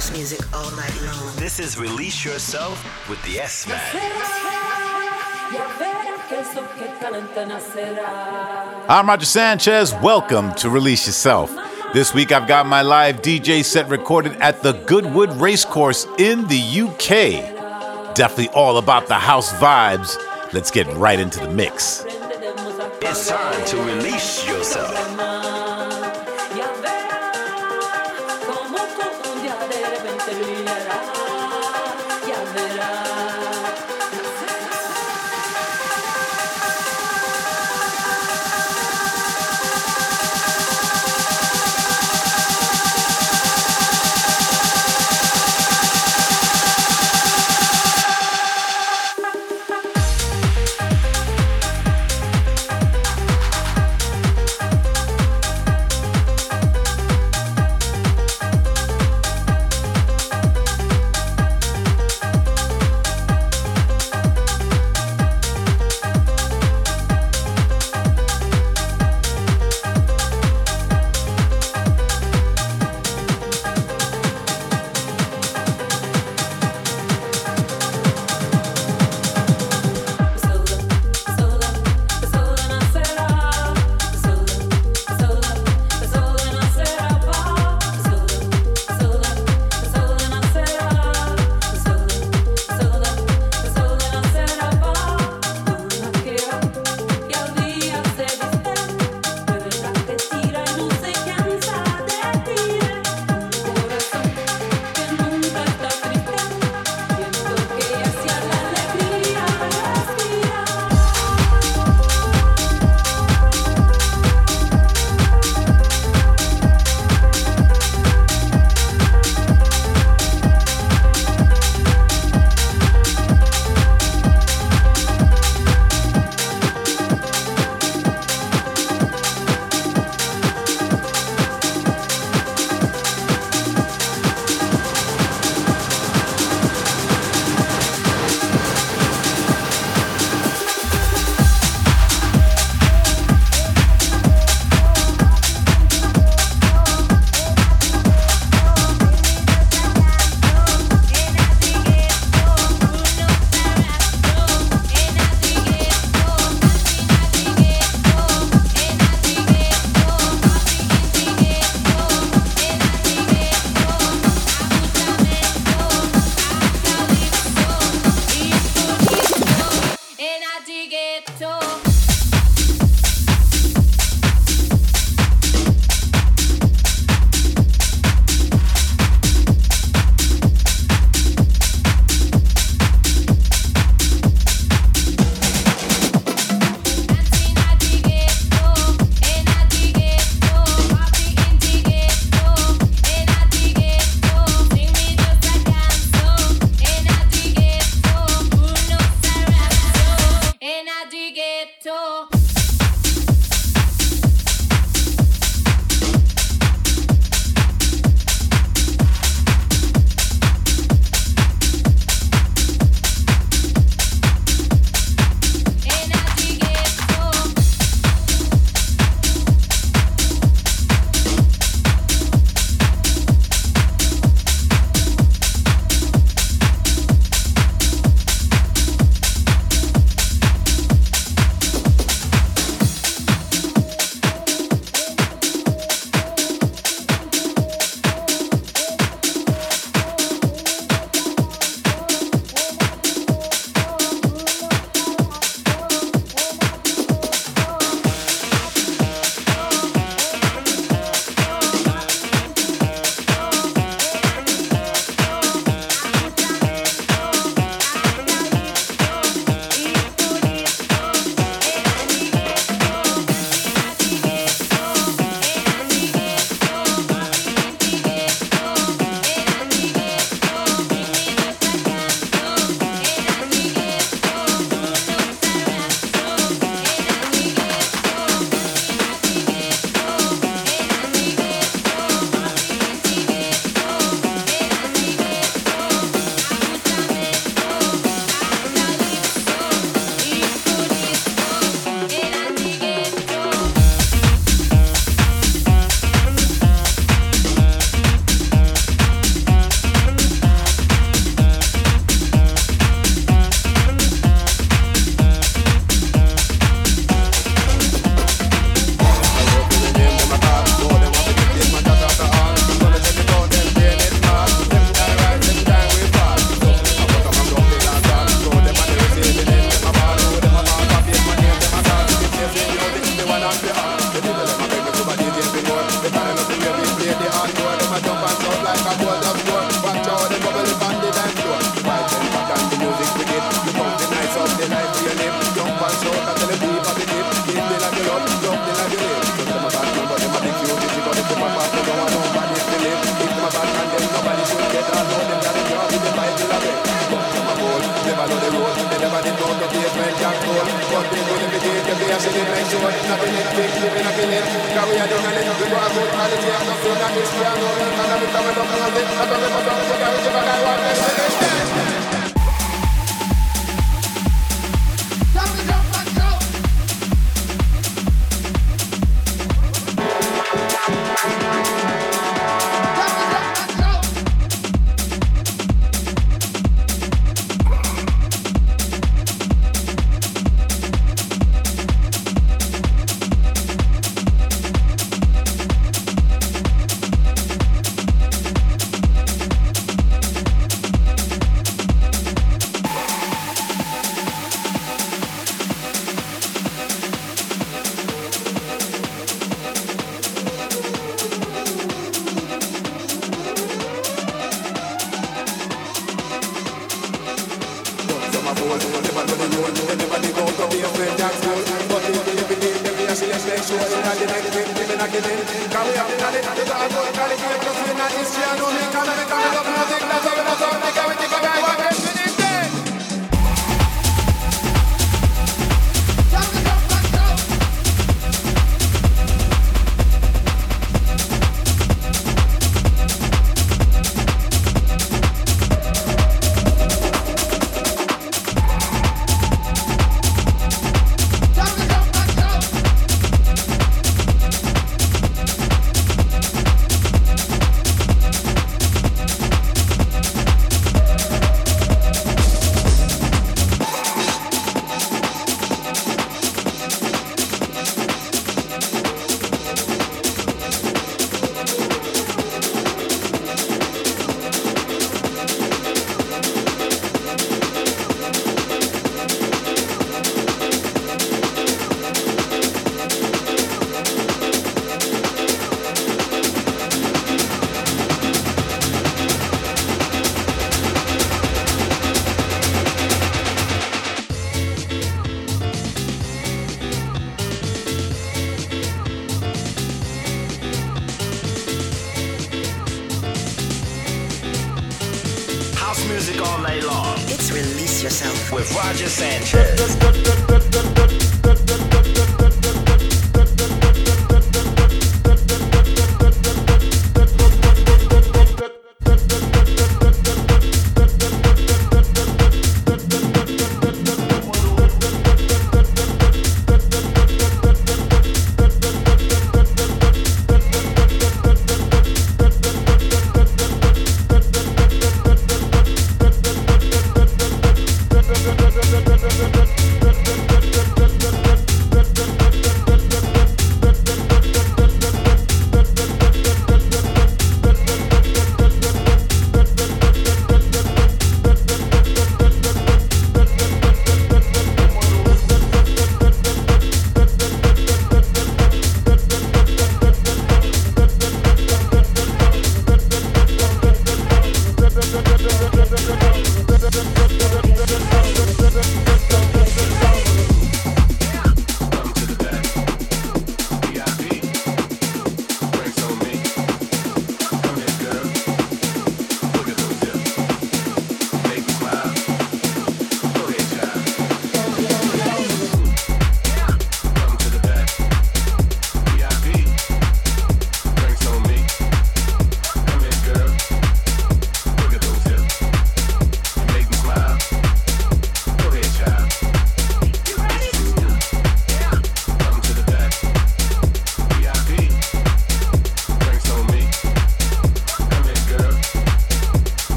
house music all night long. This is Release Yourself with the S Man. I'm Roger Sanchez. Welcome to Release Yourself. This week I've got my live DJ set recorded at the Goodwood Racecourse in the UK. Definitely all about the house vibes. Let's get right into the mix. It's time to release yourself.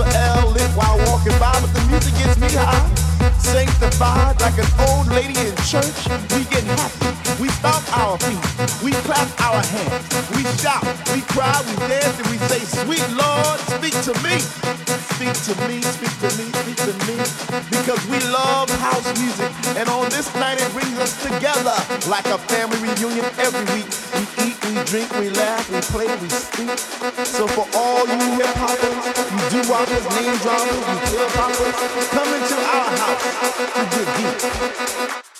another L lit while walking by, but the music gets me high. Sanctified like an old lady in church, we get happy. We stomp our feet, we clap our hands, we shout, we cry, we dance, and we say, Sweet Lord, speak to me. Speak to me, speak to me, speak to me. Because we love house music, and on this night it brings us together like a family reunion every week. We eat, we drink, we laugh, we play, we speak. So for all you hip hoppers, you do rockers, name droppers, you hip hoppers, come into our house to get deep.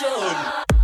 action.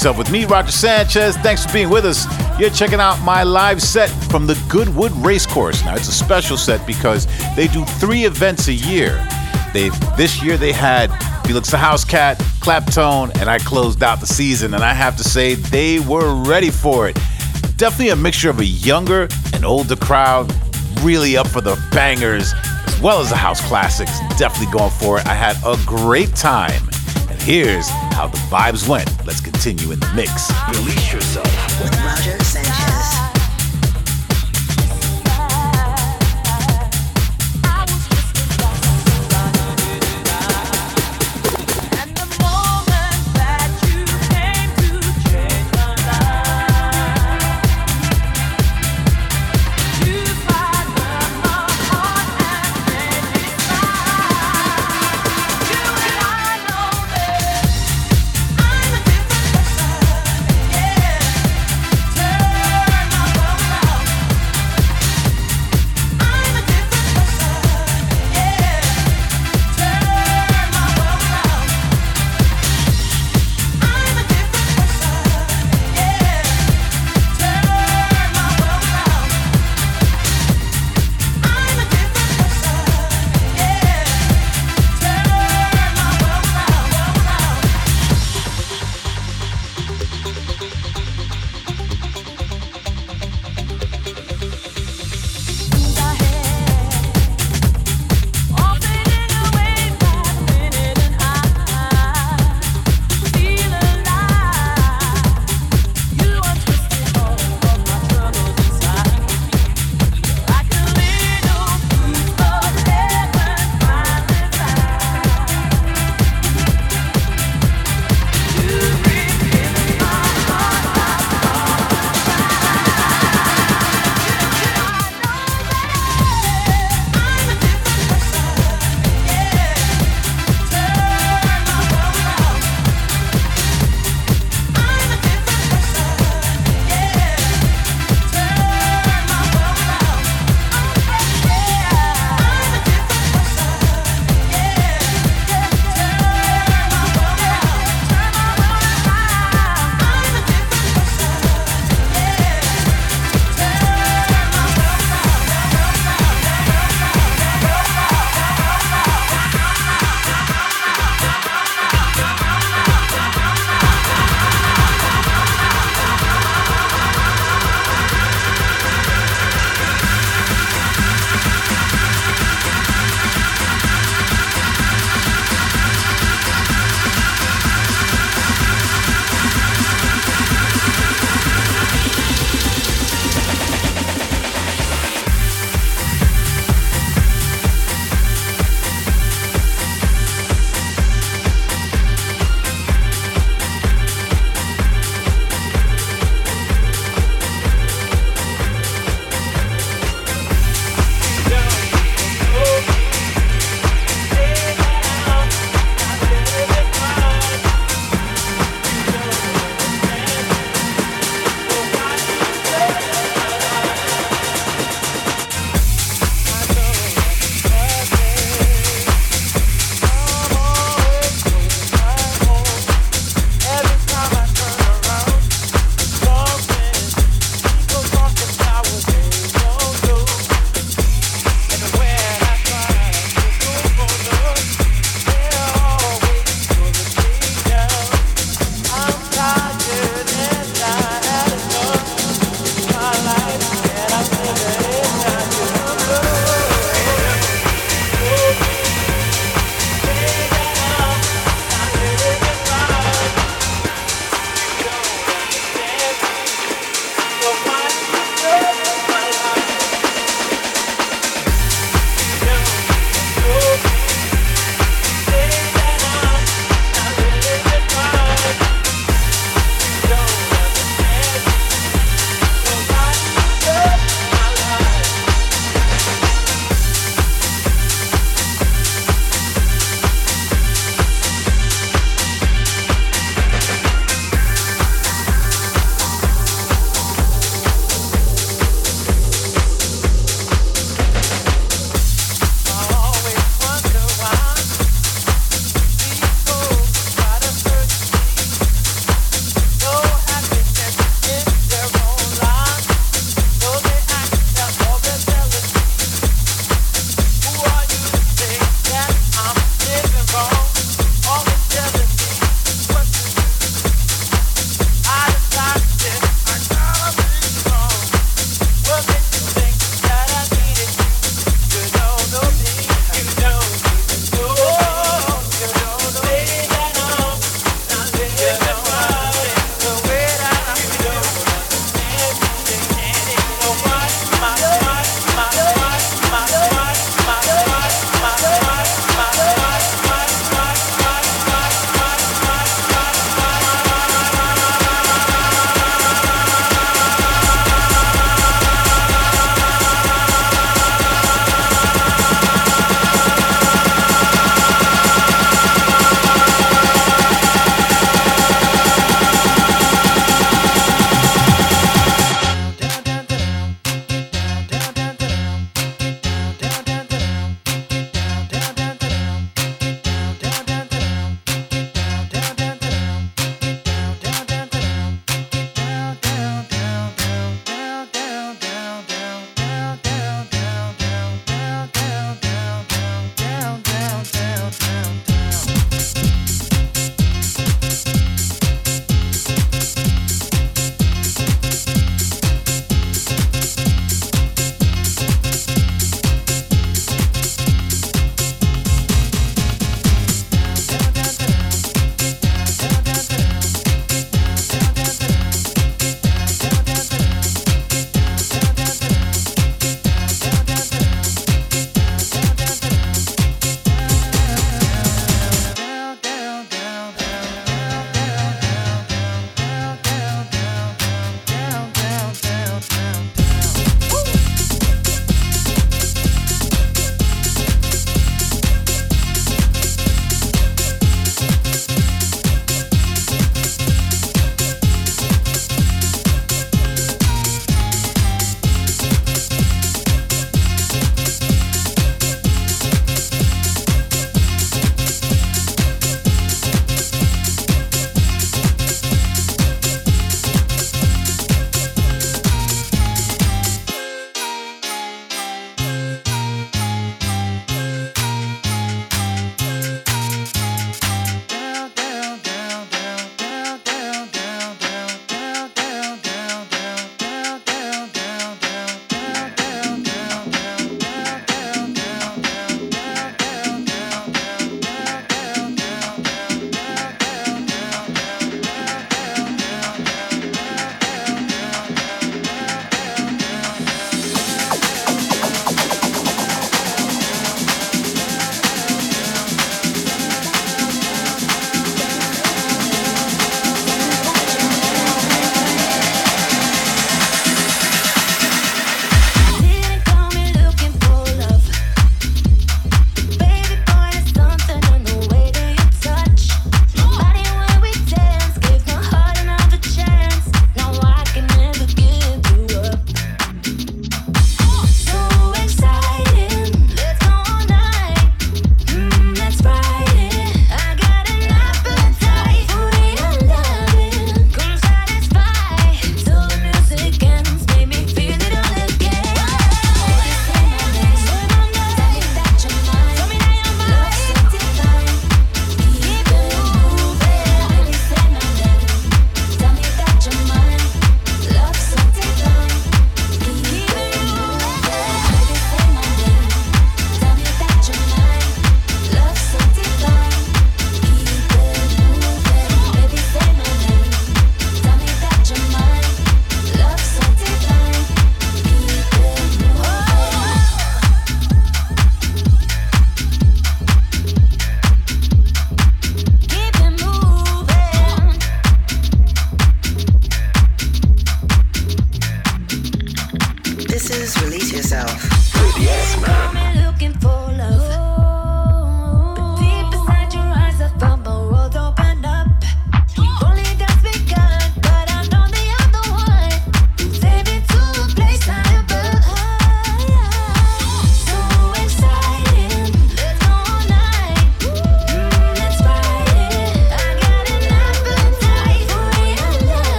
Yourself with me, Roger Sanchez. Thanks for being with us. You're checking out my live set from the Goodwood Racecourse. Now, it's a special set because they do three events a year. They This year they had Felix Da Housecat, Claptone, and I closed out the season, and I have to say, they were ready for it. Definitely a mixture of a younger and older crowd, really up for the bangers as well as the house classics. Definitely going for it. I had a great time. And here's how the vibes went. Let's continue in the mix. Release yourself. with Roger Sanchez.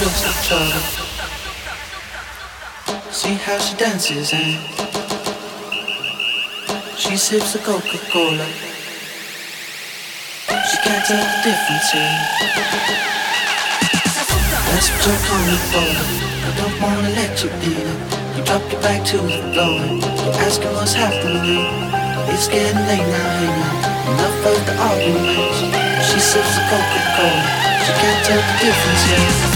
Looks like trouble. See how she dances and she sips a Coca-Cola. She can't tell the difference, yeah. That's what you're coming for. I don't wanna let you beat. You drop your back to the floor you're asking what's happening. It's getting late now, hey now. Enough of the arguments. She sips a Coca-Cola. She can't tell the difference, yeah.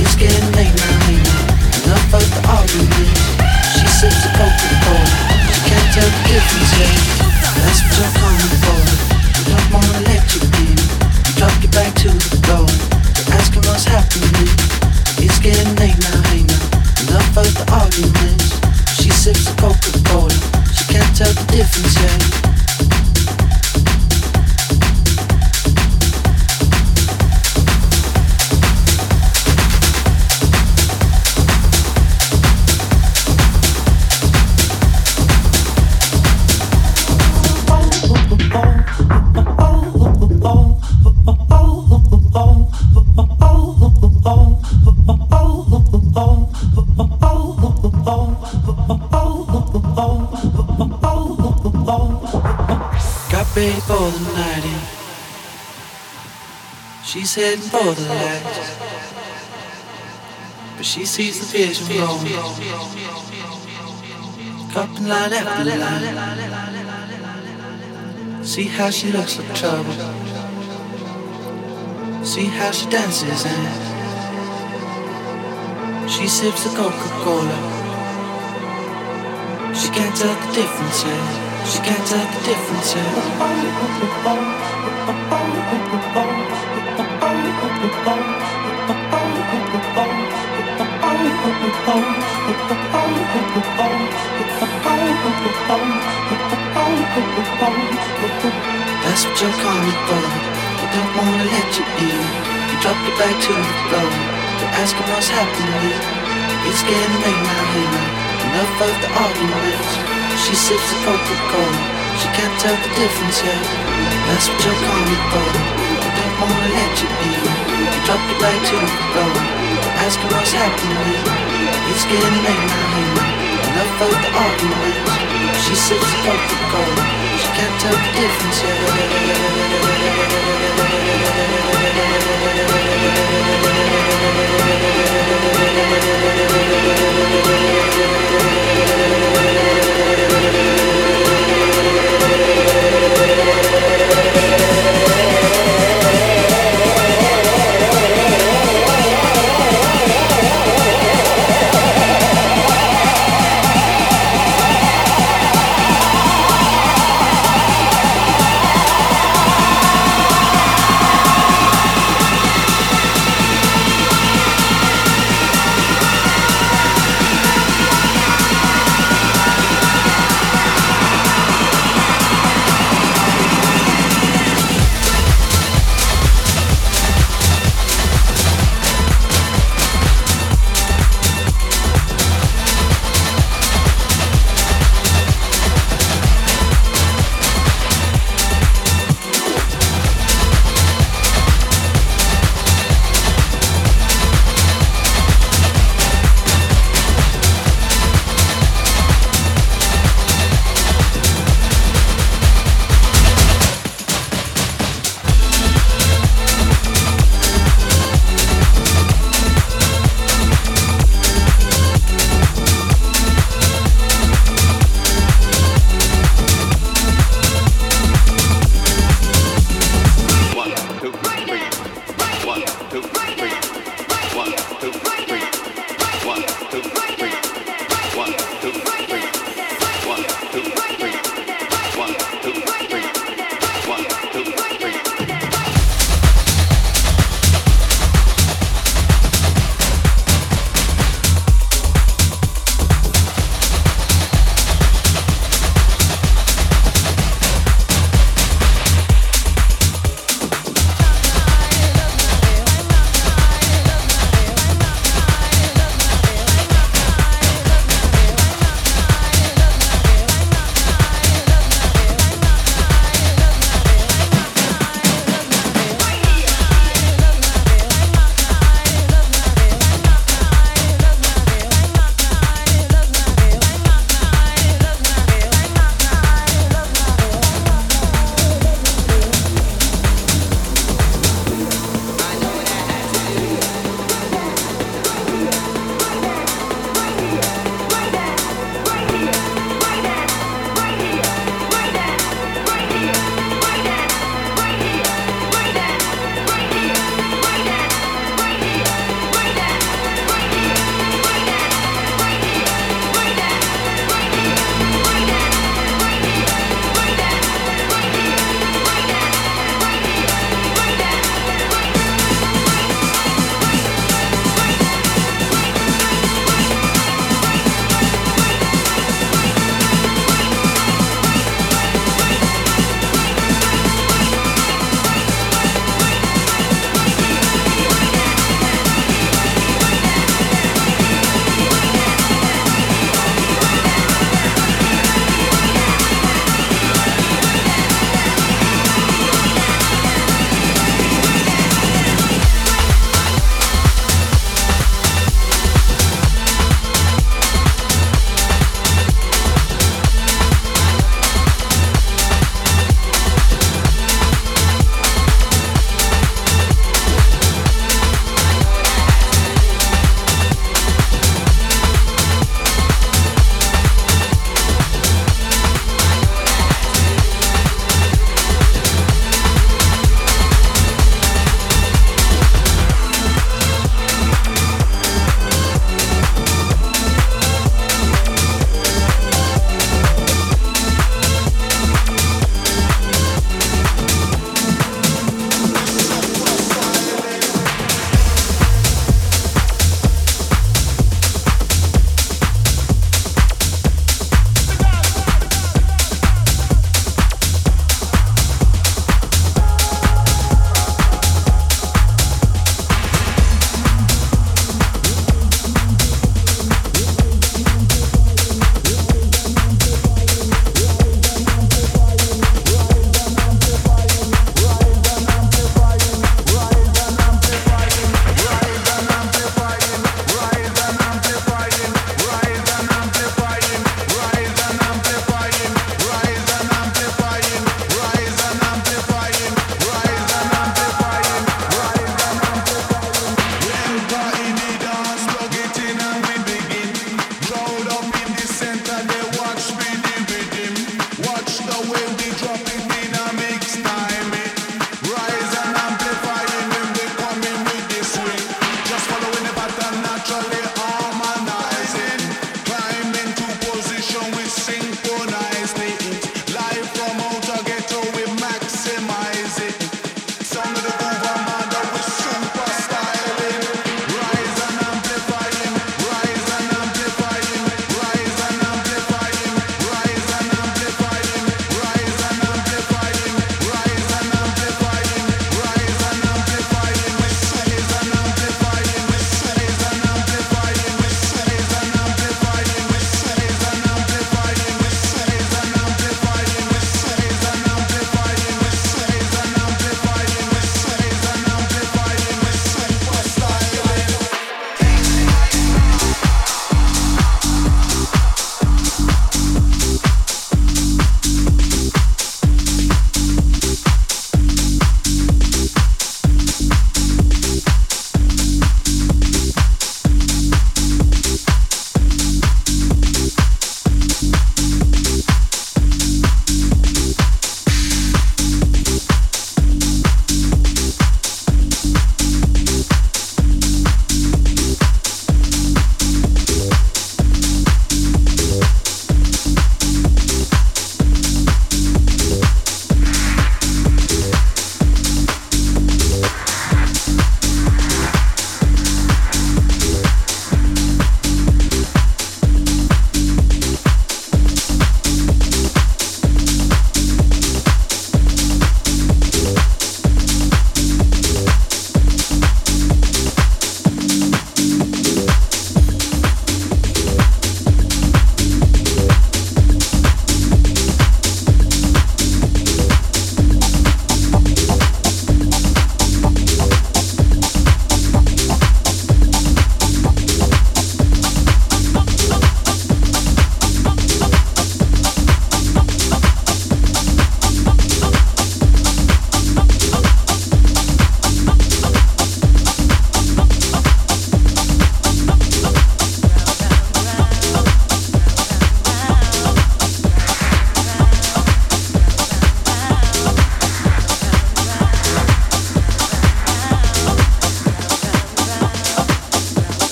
It's getting late now. Enough of the arguments. Difference, yeah. That's what you're coming for. I don't wanna let you be. You drop your back to the floor. Asking what's happening. It's getting late now, hey now. Enough of the arguments. She sips a Coca-Cola. She can't tell the difference, yeah. For the light. But she sees the vision growing. Cupping line after line. See how she looks like trouble. See how she dances and she sips the Coca-Cola. She can't tell the difference. She can't tell the difference. That's what you're coming for. I don't wanna let you in. You drop your back to the floor. You're asking what's happening. It's getting late now, hey. Enough of the arguments. She sips a Coca-Cola. She can't tell the difference, yet. That's what you're coming for. I don't wanna let you in. You dropped it right to the floor. Asking what's happening. It's getting late now here. Enough of the arguments. She sips a Coca-Cola. She can't tell the difference. Yeah.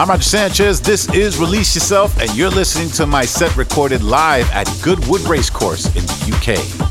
I'm Roger Sanchez. This is Release Yourself, and you're listening to my set recorded live at Goodwood Racecourse in the UK.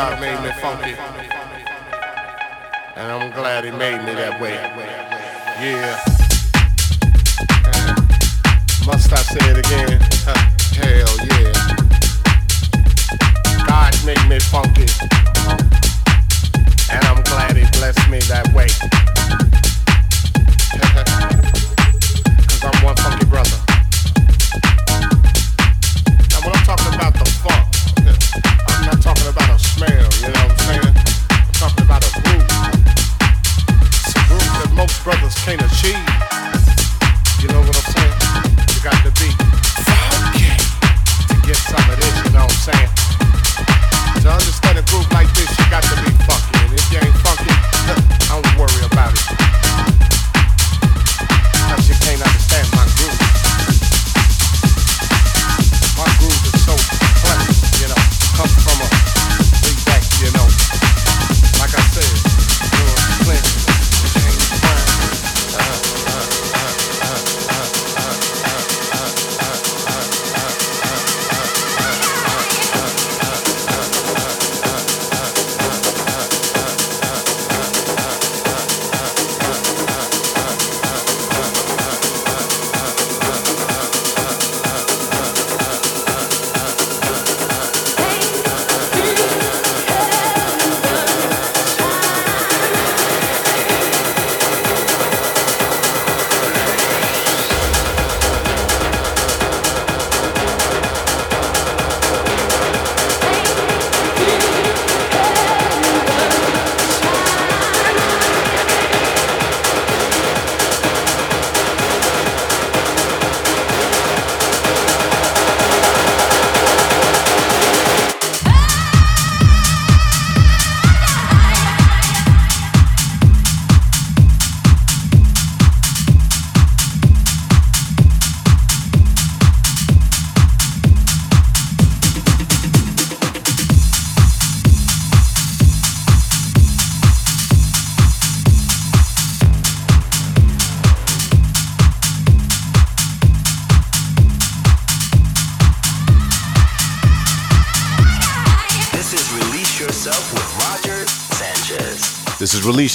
God made me funky. And I'm glad he made me that way. Yeah. Must I say it again? Uh, hell yeah. God made me funky. And I'm glad he blessed me that way.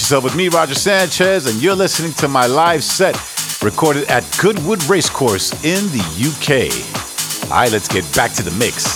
Yourself with me, Roger Sanchez, and you're listening to my live set recorded at Goodwood Racecourse in the UK. All right, let's get back to the mix.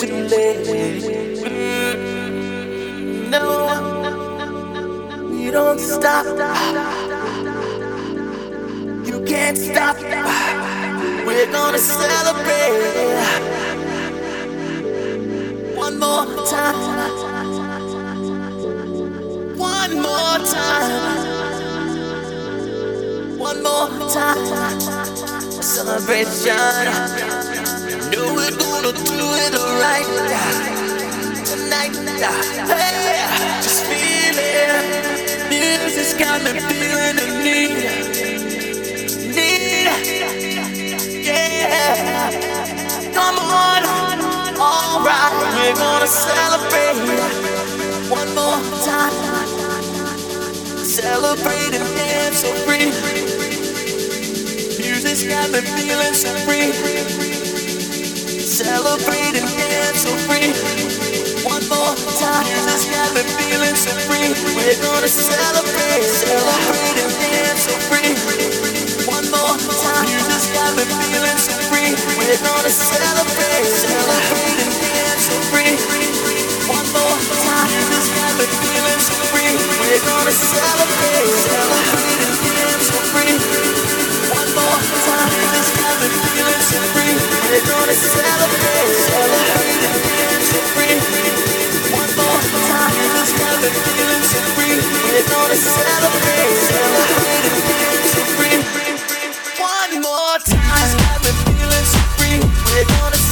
Too late. No, you don't stop. You can't stop. We're gonna celebrate. One more time. One more time. One more time. Celebration. Know we're gonna do it right tonight. Hey, just feel it. Music's got me feeling the need. Need. Yeah. Come on. Alright, we're gonna celebrate one more time. Celebrate and dance so free. Music's got me feeling so free. Celebrate and so free. One more time. Music's got me feeling so free. We're gonna celebrate, celebrate and so free. One more time. Music's got me feeling so free. We're gonna celebrate, celebrate and so free. One more time. Music's got me feeling so free. We're gonna celebrate, celebrate and so free. One more time. Got me feeling so free. We're gonna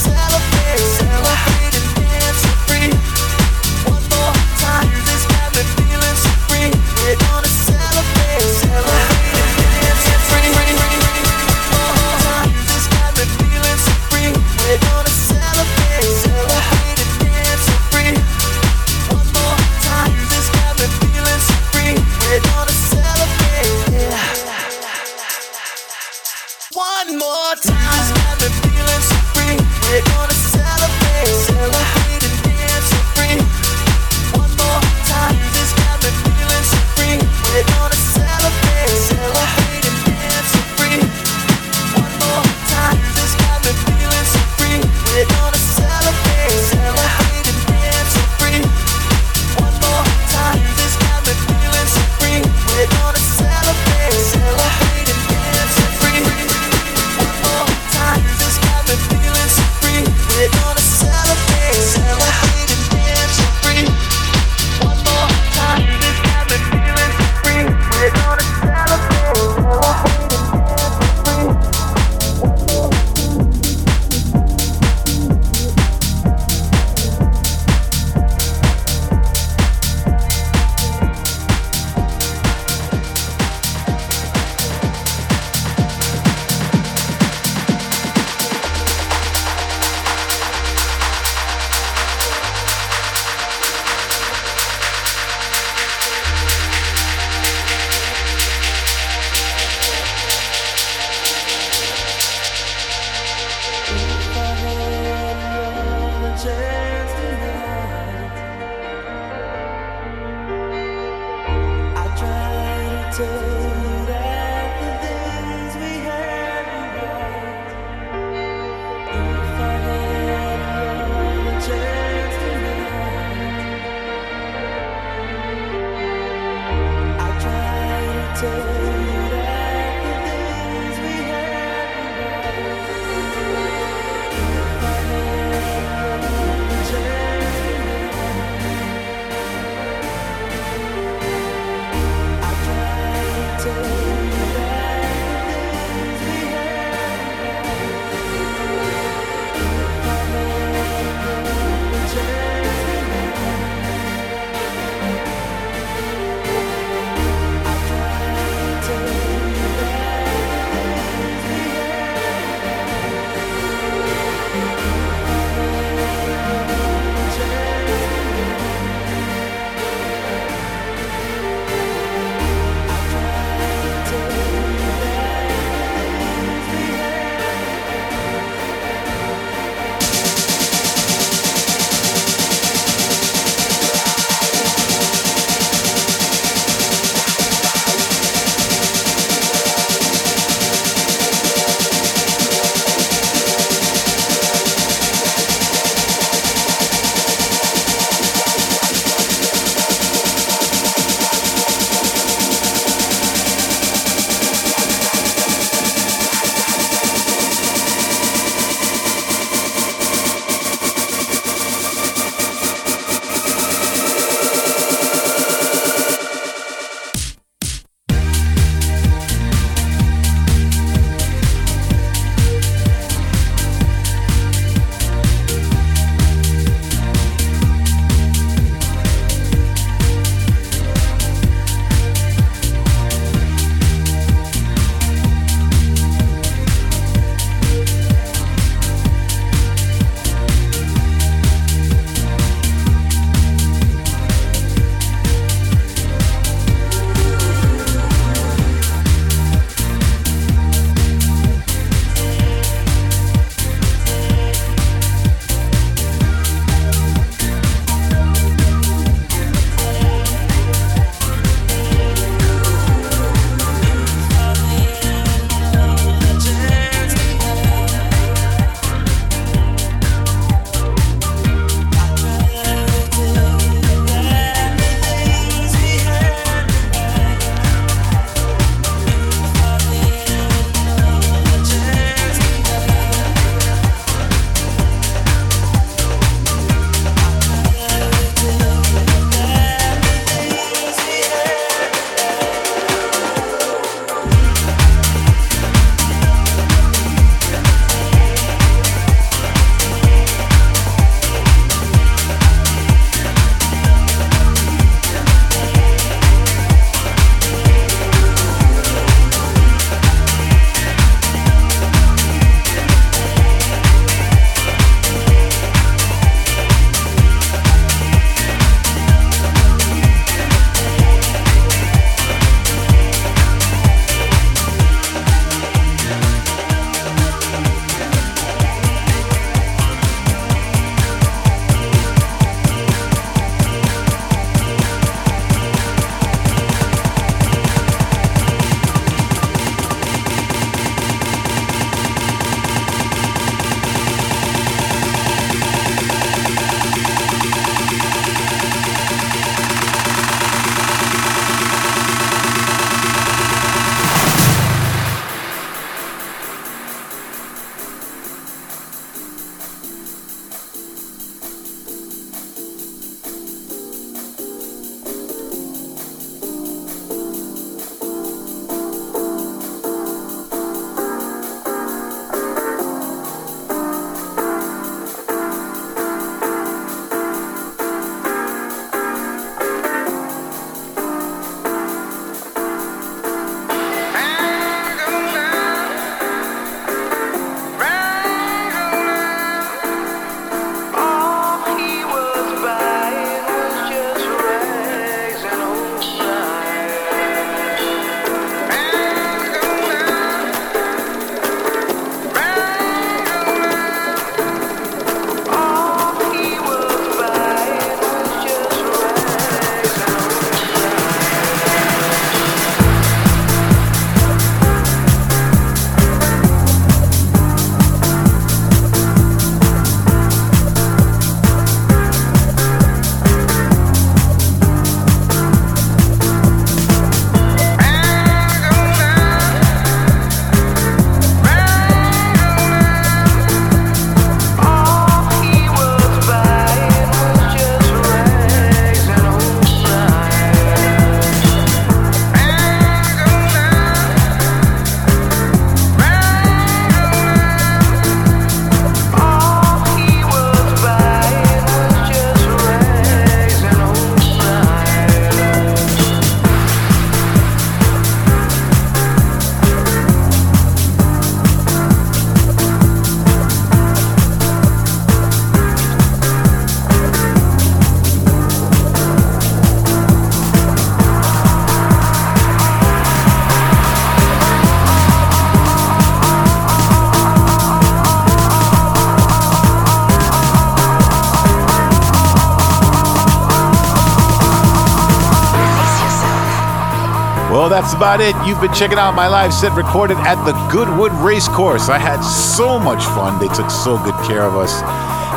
about it. You've been checking out my live set recorded at the Goodwood Racecourse. I had so much fun. They took so good care of us,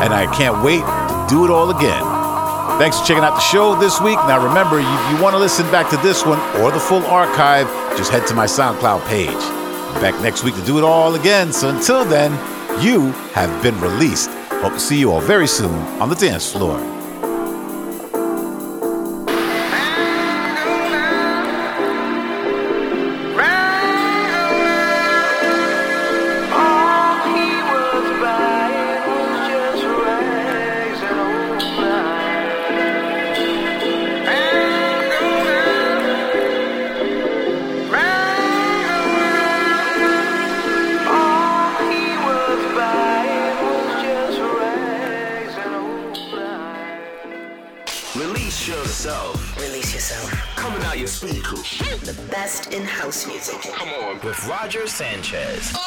and I can't wait to do it all again. Thanks for checking out the show this week. Now remember, if you want to listen back to this one or the full archive, just head to my SoundCloud page. I'm back next week to do it all again. So until then, you have been released. Hope to see you all very soon on the dance floor. With Roger Sanchez.